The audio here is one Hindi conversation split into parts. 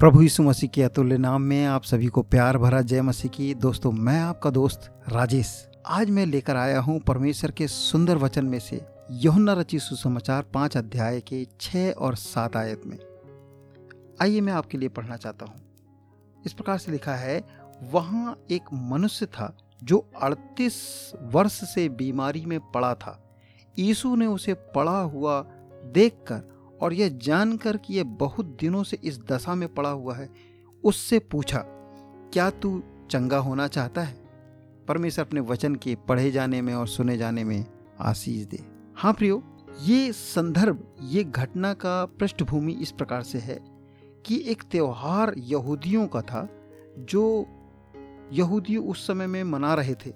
प्रभु यीशु मसीह के अतुल्य नाम में आप सभी को प्यार भरा जय मसीह की। दोस्तों, मैं आपका दोस्त राजेश। आज मैं लेकर आया हूँ परमेश्वर के सुंदर वचन में से यहुन्ना रची सुसमाचार पाँच अध्याय के छः और सात आयत में। आइए मैं आपके लिए पढ़ना चाहता हूँ। इस प्रकार से लिखा है, वहाँ एक मनुष्य था जो अड़तीस वर्ष से बीमारी में पड़ा था। यीशु ने उसे पड़ा हुआ देखकर और यह जानकर कि यह बहुत दिनों से इस दशा में पड़ा हुआ है, उससे पूछा, क्या तू चंगा होना चाहता है? परमेश्वर अपने वचन के पढ़े जाने में और सुने जाने में आशीष दे। हाँ प्रियो, ये संदर्भ, ये घटना का पृष्ठभूमि इस प्रकार से है कि एक त्यौहार यहूदियों का था, जो यहूदी उस समय में मना रहे थे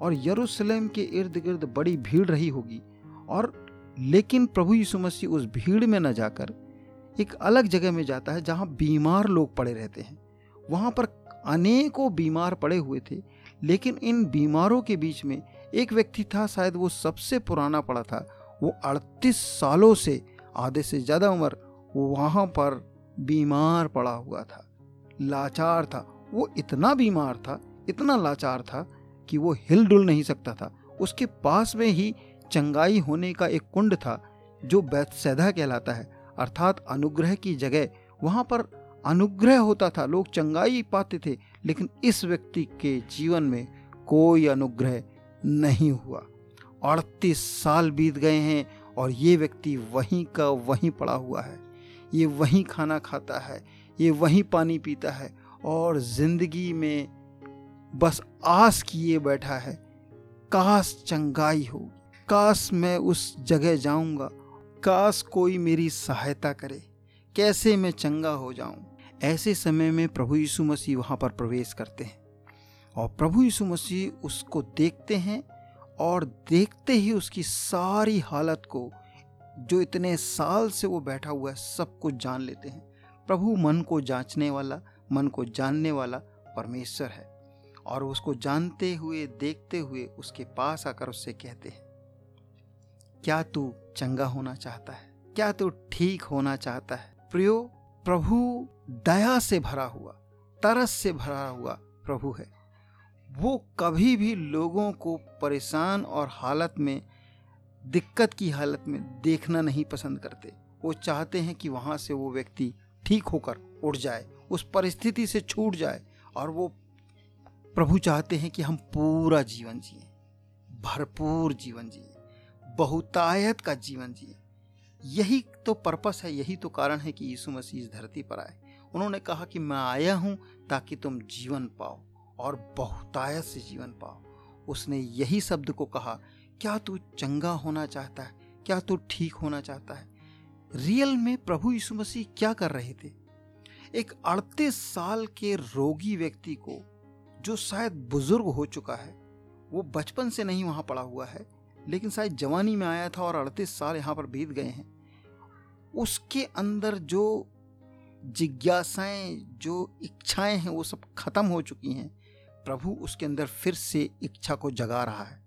और यरूशलेम के इर्द गिर्द बड़ी भीड़ रही होगी और लेकिन प्रभु यीशु मसीह उस भीड़ में न जाकर एक अलग जगह में जाता है जहाँ बीमार लोग पड़े रहते हैं। वहाँ पर अनेकों बीमार पड़े हुए थे, लेकिन इन बीमारों के बीच में एक व्यक्ति था, शायद वो सबसे पुराना पड़ा था। वो अड़तीस सालों से, आधे से ज़्यादा उम्र, वहाँ पर बीमार पड़ा हुआ था। लाचार था। वो इतना बीमार था, इतना लाचार था कि वो हिल डुल नहीं सकता था। उसके पास में ही चंगाई होने का एक कुंड था, जो बैतसैदा कहलाता है। अर्थात अनुग्रह की जगह वहाँ पर अनुग्रह होता था। लोग चंगाई पाते थे, लेकिन इस व्यक्ति के जीवन में कोई अनुग्रह नहीं हुआ। अड़तीस साल बीत गए हैं और ये व्यक्ति वहीं का वहीं पड़ा हुआ है। ये वहीं खाना खाता है, ये वहीं पानी पीता है और ज़िंदगी में बस आस किए बैठा है। काश चंगाई होगी काश मैं उस जगह जाऊँगा। काश कोई मेरी सहायता करे। कैसे मैं चंगा हो जाऊँ? ऐसे समय में प्रभु यीशु मसीह वहाँ पर प्रवेश करते हैं। और प्रभु यीशु मसीह उसको देखते हैं और देखते ही उसकी सारी हालत को, जो इतने साल से वो बैठा हुआ है, सब कुछ जान लेते हैं। प्रभु मन को जांचने वाला, मन को जानने वाला परमेश्वर है। और उसको जानते हुए, देखते हुए उसके पास आकर उससे कहते हैं क्या तू चंगा होना चाहता है? क्या तू ठीक होना चाहता है? प्रियो, प्रभु दया से भरा हुआ, तरस से भरा हुआ प्रभु है। वो कभी भी लोगों को परेशान और हालत में, दिक्कत की हालत में देखना नहीं पसंद करते। वो चाहते हैं कि वहाँ से वो व्यक्ति ठीक होकर उड़ जाए, उस परिस्थिति से छूट जाए और वो प्रभु चाहते हैं कि हम पूरा जीवन जिए, भरपूर जीवन जिए। बहुतायत का जीवन जिए। यही तो पर्पस है, यही तो कारण है कि यीशु मसीह इस धरती पर आए। उन्होंने कहा कि मैं आया हूँ ताकि तुम जीवन पाओ और बहुतायत से जीवन पाओ। उसने यही शब्द को कहा, क्या तू चंगा होना चाहता है? क्या तू ठीक होना चाहता है? रियल में प्रभु यीशु मसीह क्या कर रहे थे? एक अड़तीस साल के रोगी व्यक्ति को, जो शायद बुज़ुर्ग हो चुका है, वो बचपन से नहीं वहाँ पड़ा हुआ है लेकिन शायद जवानी में आया था और अड़तीस साल यहाँ पर बीत गए हैं। उसके अंदर जो जिज्ञासाएँ, जो इच्छाएँ हैं, वो सब खत्म हो चुकी हैं। प्रभु उसके अंदर फिर से इच्छा को जगा रहा है।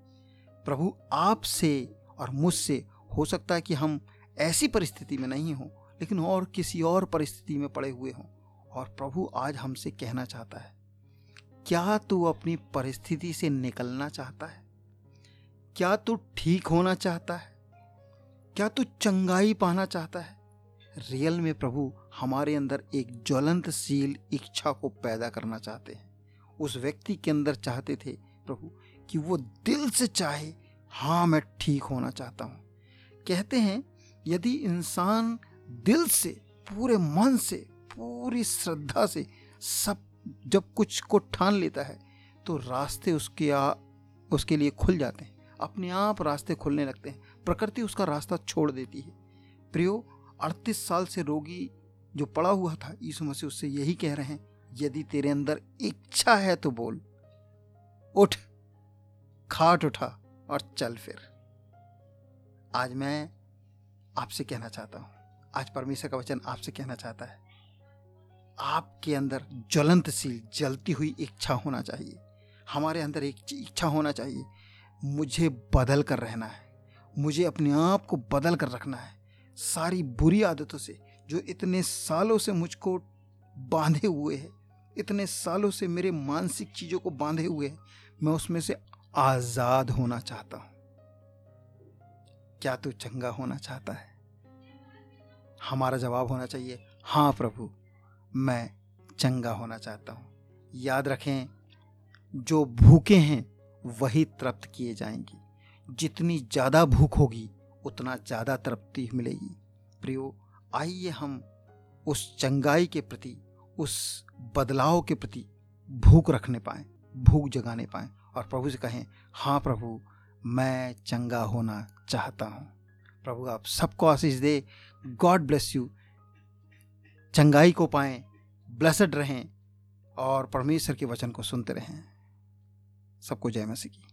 प्रभु आपसे और मुझसे हो सकता है कि हम ऐसी परिस्थिति में नहीं हों, लेकिन और किसी और परिस्थिति में पड़े हुए हों और प्रभु आज हमसे कहना चाहता है, क्या तू अपनी परिस्थिति से निकलना चाहता है? क्या तू ठीक होना चाहता है? क्या तू चंगाई पाना चाहता है? रियल में प्रभु हमारे अंदर एक ज्वलंतशील इच्छा को पैदा करना चाहते हैं। उस व्यक्ति के अंदर चाहते थे प्रभु कि वो दिल से चाहे हाँ मैं ठीक होना चाहता हूँ। कहते हैं यदि इंसान दिल से पूरे मन से पूरी श्रद्धा से सब जब कुछ को ठान लेता है तो रास्ते उसके आ, उसके लिए खुल जाते हैं। अपने आप रास्ते खुलने लगते हैं। प्रकृति उसका रास्ता छोड़ देती है। प्रियो, अड़तीस साल से रोगी जो पड़ा हुआ था, यीशु मसीह उससे यही कह रहे हैं, यदि तेरे अंदर इच्छा है तो बोल। उठ, खाट उठा और चल फिर। आज मैं आपसे कहना चाहता हूँ। आज परमेश्वर का वचन आपसे कहना चाहता है। आपके अंदर ज्वलंतशील, जलती हुई इच्छा होना चाहिए। हमारे अंदर एक इच्छा होना चाहिए। मुझे बदल कर रहना है। मुझे अपने आप को बदल कर रखना है। सारी बुरी आदतों से, जो इतने सालों से मुझको बांधे हुए है, इतने सालों से मेरे मानसिक चीज़ों को बांधे हुए है, मैं उसमें से आज़ाद होना चाहता हूँ। क्या तू चंगा होना चाहता है? हमारा जवाब होना चाहिए हाँ प्रभु, मैं चंगा होना चाहता हूँ। याद रखें, जो भूखे हैं वही तृप्त किए जाएँगे। जितनी ज़्यादा भूख होगी, उतना ज़्यादा तृप्ति मिलेगी। प्रियो, आइए हम उस चंगाई के प्रति, उस बदलाव के प्रति भूख रखने पाए, भूख जगाने पाए और प्रभु से कहें हाँ प्रभु, मैं चंगा होना चाहता हूँ। प्रभु, आप सबको आशीष दे। God bless you. चंगाई को पाएँ, ब्लेसड रहें और परमेश्वर के वचन को सुनते रहें। सबको जय मसीह। की